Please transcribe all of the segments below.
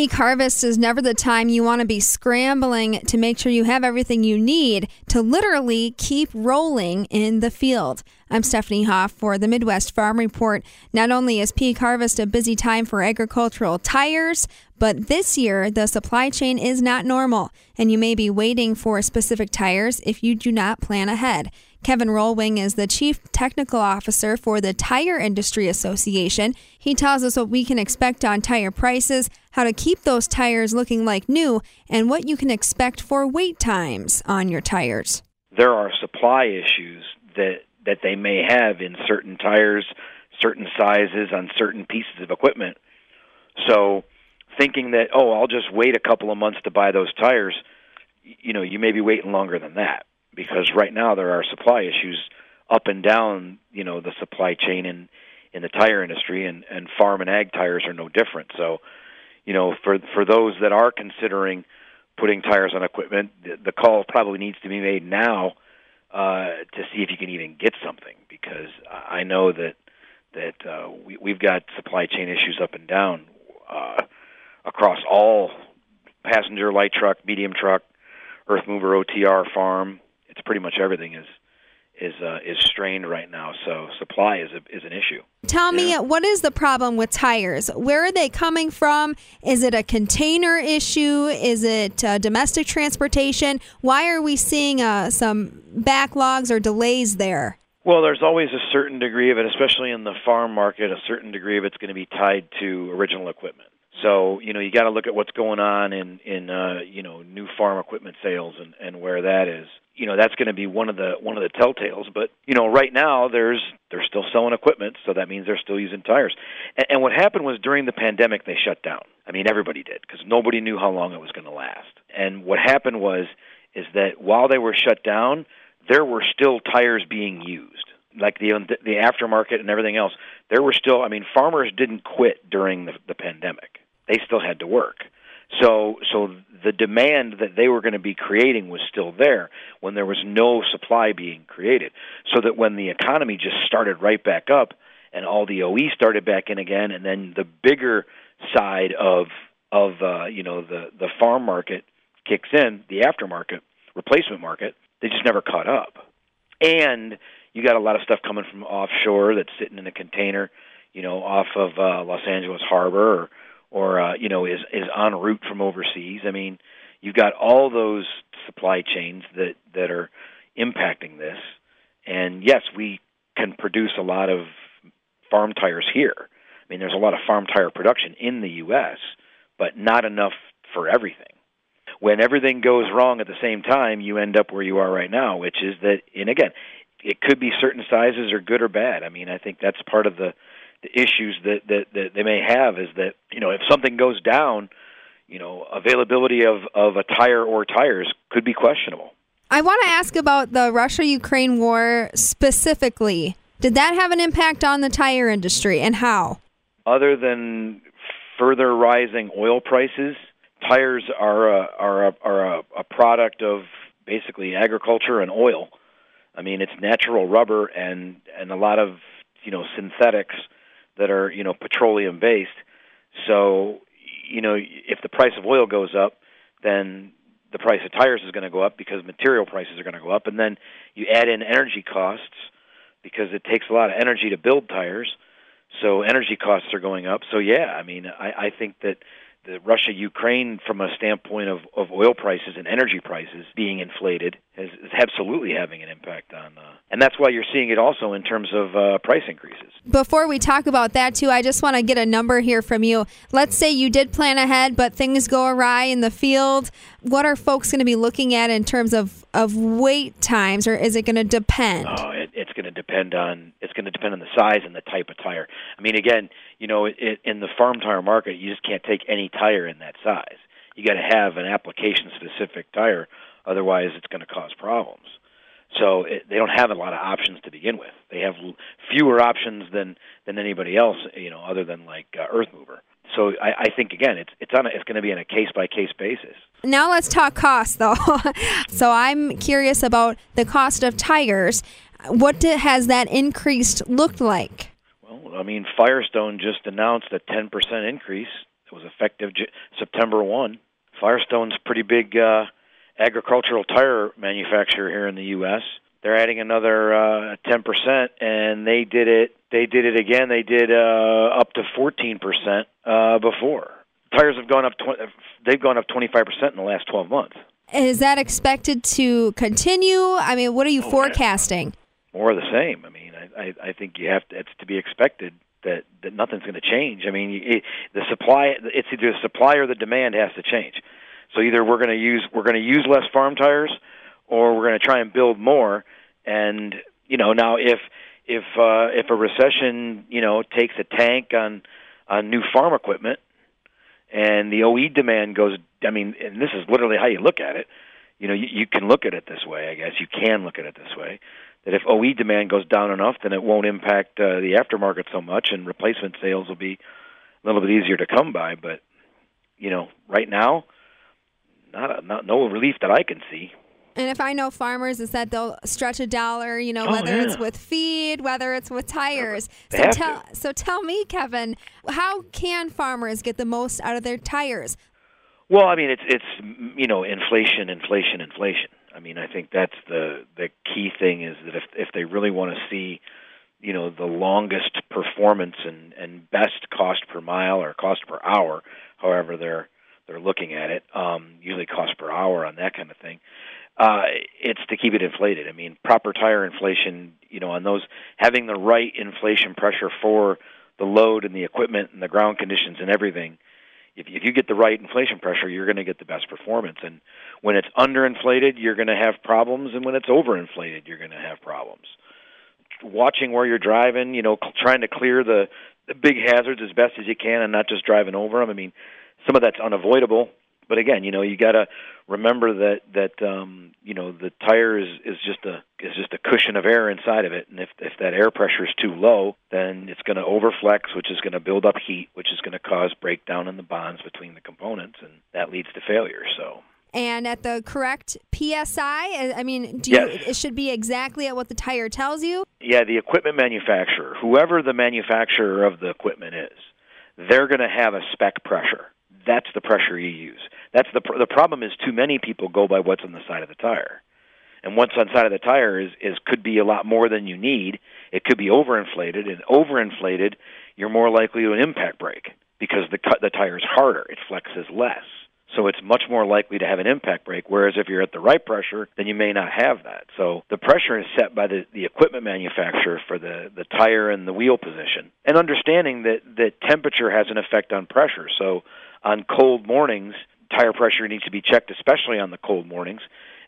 Peak harvest is never the time you want to be scrambling to make sure you have everything you need to literally keep rolling in the field. I'm Stephanie Hoff for the Midwest Farm Report. Not only is peak harvest a busy time for agricultural tires, but this year the supply chain is not normal, and you may be waiting for specific tires if you do not plan ahead. Kevin Rohlwing is the Chief Technical Officer for the Tire Industry Association. He tells us what we can expect on tire prices, how to keep those tires looking like new, and what you can expect for wait times on your tires. There are supply issues that that they may have in certain tires, certain sizes on certain pieces of equipment. So thinking that oh, I'll just wait a couple of months to buy those tires, you know, you may be waiting longer than that because right now there are supply issues up and down, you know, the supply chain in in the tire industry and and farm and ag tires are no different. So, you know, for for those that are considering putting tires on equipment, the, the call probably needs to be made now uh, to see if you can even get something because I know that that uh, we, we've got supply chain issues up and down uh, across all passenger light truck, medium truck, earth mover, OTR, farm, it's pretty much everything is is uh, is strained right now. So supply is a, is an issue. Tell me, what is the problem with tires? Where are they coming from? Is it a container issue? Is it uh, domestic transportation? Why are we seeing uh, some backlogs or delays there? Well, there's always a certain degree of it, especially in the farm market. A certain degree of it's going to be tied to original equipment. So you know you got to look at what's going on in in uh, you know new farm equipment sales and and where that is you know that's going to be one of the one of the telltales. But you know, right now there's they're still selling equipment, so that means they're still using tires. And, and what happened was during the pandemic they shut down. I mean, everybody did because nobody knew how long it was going to last. And what happened was is that while they were shut down, there were still tires being used, like the the aftermarket and everything else. There were still. I mean, farmers didn't quit during the, the pandemic. They still had to work. So so the demand that they were going to be creating was still there when there was no supply being created. So that when the economy just started right back up and all the OE started back in again, and then the bigger side of of uh, you know the the farm market kicks in, the aftermarket replacement market, they just never caught up. And you got a lot of stuff coming from offshore that's sitting in a container, you know, off of uh, Los Angeles Harbor or or uh, you know is is en route from overseas. I mean, you've got all those supply chains that that are impacting this. And yes, we can produce a lot of farm tires here. I mean, there's a lot of farm tire production in the U.S., but not enough for everything. When everything goes wrong at the same time, you end up where you are right now, which is that, and again, it could be certain sizes are good or bad. I mean, I think that's part of the the issues that, that that they may have is that you know if something goes down, you know availability of of a tire or tires could be questionable. I want to ask about the Russia Ukraine war specifically. Did that have an impact on the tire industry and how? Other than further rising oil prices, tires are a, are a, are a, a product of basically agriculture and oil. I mean, it's natural rubber and and a lot of you know synthetics that are you know petroleum based. So you know if the price of oil goes up, then the price of tires is going to go up because material prices are going to go up, and then you add in energy costs because it takes a lot of energy to build tires. So energy costs are going up. So yeah, I mean, I, I think that the Russia Ukraine, from a standpoint of, of oil prices and energy prices being inflated, is, is absolutely having an impact on, uh, and that's why you're seeing it also in terms of uh, price increases. Before we talk about that too, I just want to get a number here from you. Let's say you did plan ahead, but things go awry in the field. What are folks going to be looking at in terms of, of wait times, or is it going to depend? Oh, it, it's going to depend on it's going to depend on the size and the type of tire. I mean, again, you know, it, in the farm tire market, you just can't take any tire in that size. You got to have an application specific tire, otherwise it's going to cause problems. So it, they don't have a lot of options to begin with. They have fewer options than than anybody else, you know, other than like uh, Earth Mover. So I, I think again, it's it's on a, it's going to be on a case by case basis. Now let's talk cost, though. so I'm curious about the cost of tires. What has that increased looked like? I mean, Firestone just announced a 10% increase It was effective J- September 1. Firestone's pretty big uh, agricultural tire manufacturer here in the U.S. They're adding another uh, 10%, and they did it. They did it again. They did uh, up to 14% uh, before. Tires have gone up. 20, they've gone up 25% in the last 12 months. Is that expected to continue? I mean, what are you Oh, forecasting? More of the same. I mean, I, I, I think you have to. It's to be expected that that nothing's going to change. I mean, it, the supply. It's either the supply or the demand has to change. So either we're going to use we're going to use less farm tires, or we're going to try and build more. And you know, now if if uh, if a recession you know takes a tank on on new farm equipment, and the OE demand goes, I mean, and this is literally how you look at it. You know, you, you can look at it this way. I guess you can look at it this way. That if OE demand goes down enough, then it won't impact uh, the aftermarket so much, and replacement sales will be a little bit easier to come by. But you know, right now, not a, not no relief that I can see. And if I know farmers, is that they'll stretch a dollar, you know, Oh, whether it's with feed, whether it's with tires. They So tell, so tell me, Kevin, how can farmers get the most out of their tires? Well, I mean, it's it's you know inflation, inflation, inflation. I mean, I think that's the the key thing is that if if they really want to see, you know, the longest performance and and best cost per mile or cost per hour, however they're they're looking at it, um, usually cost per hour on that kind of thing. Uh, it's to keep it inflated. I mean, proper tire inflation, you know, on those having the right inflation pressure for the load and the equipment and the ground conditions and everything if if you get the right inflation pressure, you're going to get the best performance. And when it's underinflated, you're going to have problems, and when it's overinflated, you're going to have problems. Watching where you're driving, you know, trying to clear the the big hazards as best as you can, and not just driving over them. I mean, some of that's unavoidable, but again, you know, you got to remember that that um, you know the tire is is just a is just a cushion of air inside of it, and if if that air pressure is too low, then it's going to overflex, which is going to build up heat, which is going to cause breakdown in the bonds between the components, and that leads to failure. So. And at the correct PSI, I mean, do you, Yes. it should be exactly at what the tire tells you? Yeah, the equipment manufacturer, whoever the manufacturer of the equipment is, they're going to have a spec pressure. That's the pressure you use. That's the pr- the problem is too many people go by what's on the side of the tire. And what's on the side of the tire is is could be a lot more than you need. It could be overinflated and overinflated, you're more likely to an impact break because the cut the tire is harder. It flexes less. So it's much more likely to have an impact break. Whereas if you're at the right pressure, then you may not have that. So the pressure is set by the, the equipment manufacturer for the, the tire and the wheel position. And understanding that, that temperature has an effect on pressure. So on cold mornings, tire pressure needs to be checked, especially on the cold mornings,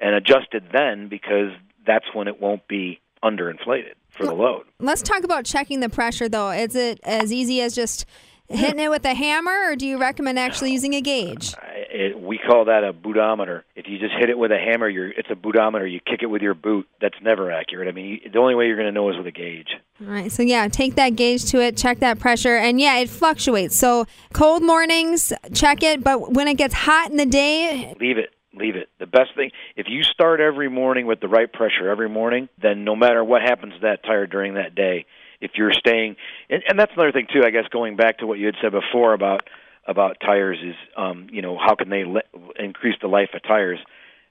and adjusted then because that's when it won't be underinflated for the load. Let's talk about checking the pressure, though. Is it as easy as just hitting it with a hammer, or do you recommend actually using a gauge? Uh, It, we call that a bootometer. If you just hit it with a hammer, you're, it's a bootometer. You kick it with your boot. That's never accurate. I mean, you, the only way you're going to know is with a gauge. All right, so yeah, take that gauge to it, check that pressure, and yeah, it fluctuates. So cold mornings, check it, but when it gets hot in the day, Leave it. Leave it. The best thing, if you start every morning with the right pressure every morning, then no matter what happens to that tire during that day, if you're staying, and, and that's another thing too. I guess going back to what you had said before about about tires is, um, you know, how can they le- increase the life of tires?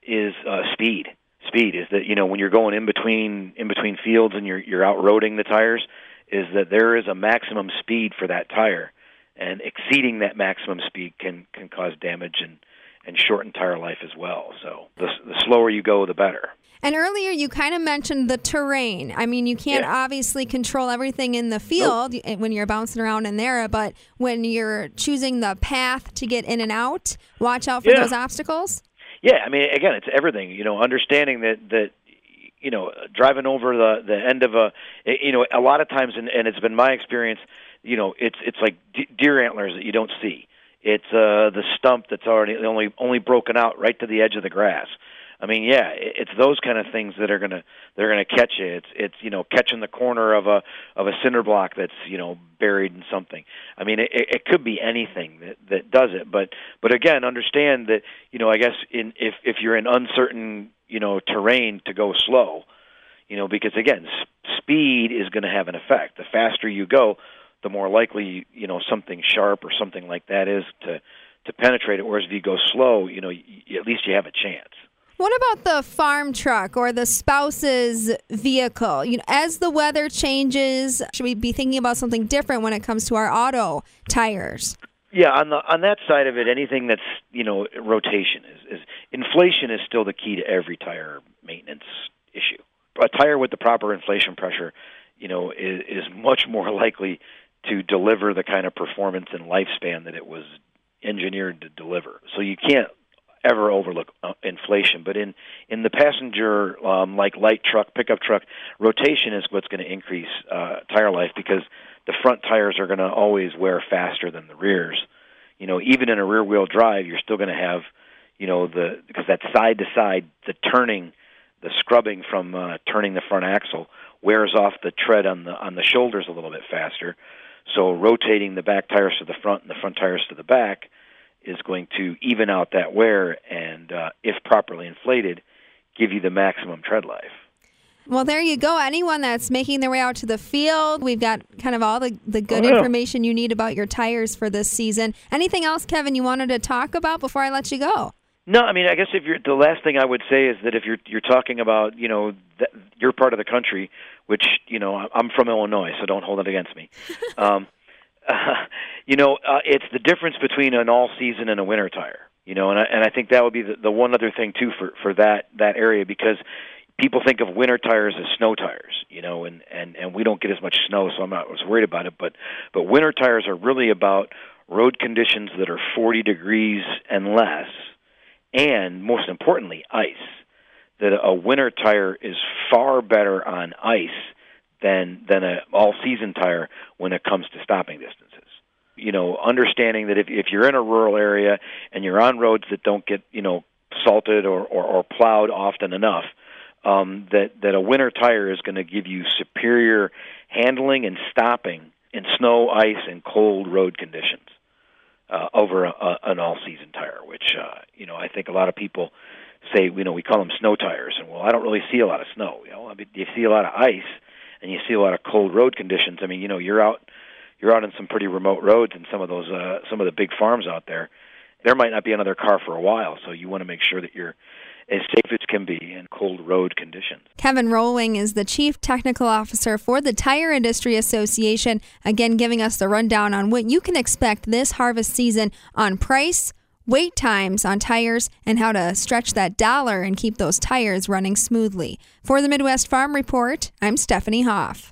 Is uh, speed. Speed is that you know when you're going in between in between fields and you're you're out roading the tires, is that there is a maximum speed for that tire, and exceeding that maximum speed can can cause damage and and shorten tire life as well. So the the slower you go, the better. And earlier you kind of mentioned the terrain. I mean, you can't Yeah. obviously control everything in the field y- when you're bouncing around in there, but when you're choosing the path to get in and out, watch out for Yeah. those obstacles. Yeah, I mean, again, it's everything. You know, understanding that that you know driving over the the end of a you know a lot of times, and, and it's been my experience. You know, it's it's like deer antlers that you don't see. It's uh the stump that's already only only broken out right to the edge of the grass. I mean, yeah, it's those kind of things that are gonna they're gonna catch you. It's it's you know catching the corner of a of a cinder block that's you know buried in something. I mean, it, it could be anything that that does it. But but again, understand that you know I guess in if if you're in uncertain you know terrain to go slow, you know because again s- speed is going to have an effect. The faster you go, the more likely you know something sharp or something like that is to to penetrate it. Whereas if you go slow, you know, y- at least you have a chance. What about the farm truck or the spouse's vehicle? You know, as the weather changes, should we be thinking about something different when it comes to our auto tires? Yeah, on the on that side of it, anything that's you know rotation is, is inflation is still the key to every tire maintenance issue. A tire with the proper inflation pressure, you know, is, is much more likely to deliver the kind of performance and lifespan that it was engineered to deliver. So you can't ever overlook uh, inflation. But in in the passenger um, like light truck, pickup truck, rotation is what's going to increase uh, tire life because the front tires are going to always wear faster than the rears. You know, even in a rear wheel drive, you're still going to have, you know, the because that side to side, the turning, the scrubbing from uh, turning the front axle wears off the tread on the on the shoulders a little bit faster. So rotating the back tires to the front and the front tires to the back is going to even out that wear and, uh, if properly inflated, give you the maximum tread life. Well, there you go. Anyone that's making their way out to the field, we've got kind of all the, the good Oh, yeah. information you need about your tires for this season. Anything else, Kevin, you wanted to talk about before I let you go? No, I mean, I guess if you're the last thing I would say is that if you're you're talking about you know th- your part of the country, which you know I'm from Illinois, so don't hold it against me. um, you know, uh, it's the difference between an all season and a winter tire. You know, and I, and I think that would be the, the one other thing too for for that that area because people think of winter tires as snow tires. You know, and and and we don't get as much snow, so I'm not as worried about it. But but winter tires are really about road conditions that are 40 degrees and less and most importantly, ice. That a winter tire is far better on ice than than a all season tire when it comes to stopping distances. You know, understanding that if if you're in a rural area and you're on roads that don't get you know salted or or, or plowed often enough, um, that that a winter tire is going to give you superior handling and stopping in snow, ice, and cold road conditions uh, over a, a, an all-season tire, which uh, you know I think a lot of people say you know we call them snow tires, and well I don't really see a lot of snow. You know, I mean you see a lot of ice, and you see a lot of cold road conditions. I mean you know you're out you're out on some pretty remote roads and some of those uh, some of the big farms out there. There might not be another car for a while, so you want to make sure that you're as safe as can be in cold road conditions. Kevin Rohlwing is the Chief Technical Officer for the Tire Industry Association, again giving us the rundown on what you can expect this harvest season on price, wait times on tires, and how to stretch that dollar and keep those tires running smoothly. For the Midwest Farm Report, I'm Stephanie Hoff.